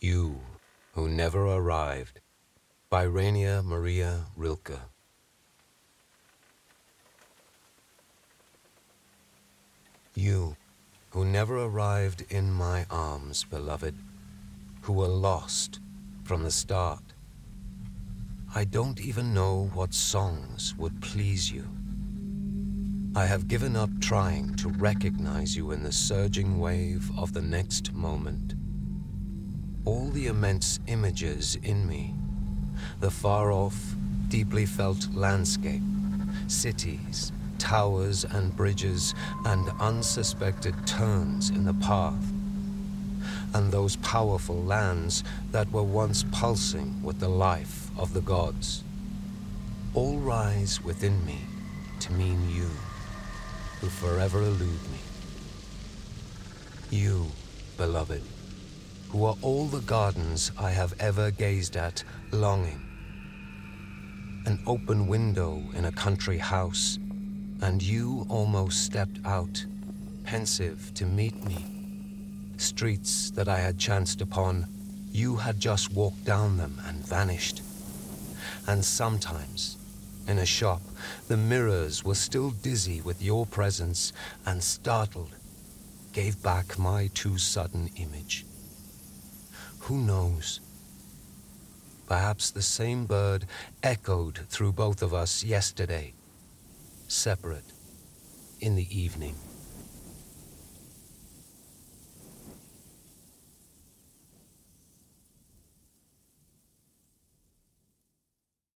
You Who Never Arrived by Rainer Maria Rilke. You who never arrived in my arms, beloved, who were lost from the start. I don't even know what songs would please you. I have given up trying to recognize you in the surging wave of the next moment. All the immense images in me, the far off, deeply felt landscape, cities, towers and bridges, and unsuspected turns in the path, and those powerful lands that were once pulsing with the life of the gods, all rise within me to mean you who forever elude me. You, beloved, who are all the gardens I have ever gazed at, longing. An open window in a country house, and you almost stepped out, pensive to meet me. Streets that I had chanced upon, you had just walked down them and vanished. And sometimes, in a shop, the mirrors were still dizzy with your presence and startled, gave back my too sudden image. Who knows? Perhaps the same bird echoed through both of us yesterday, separate in the evening.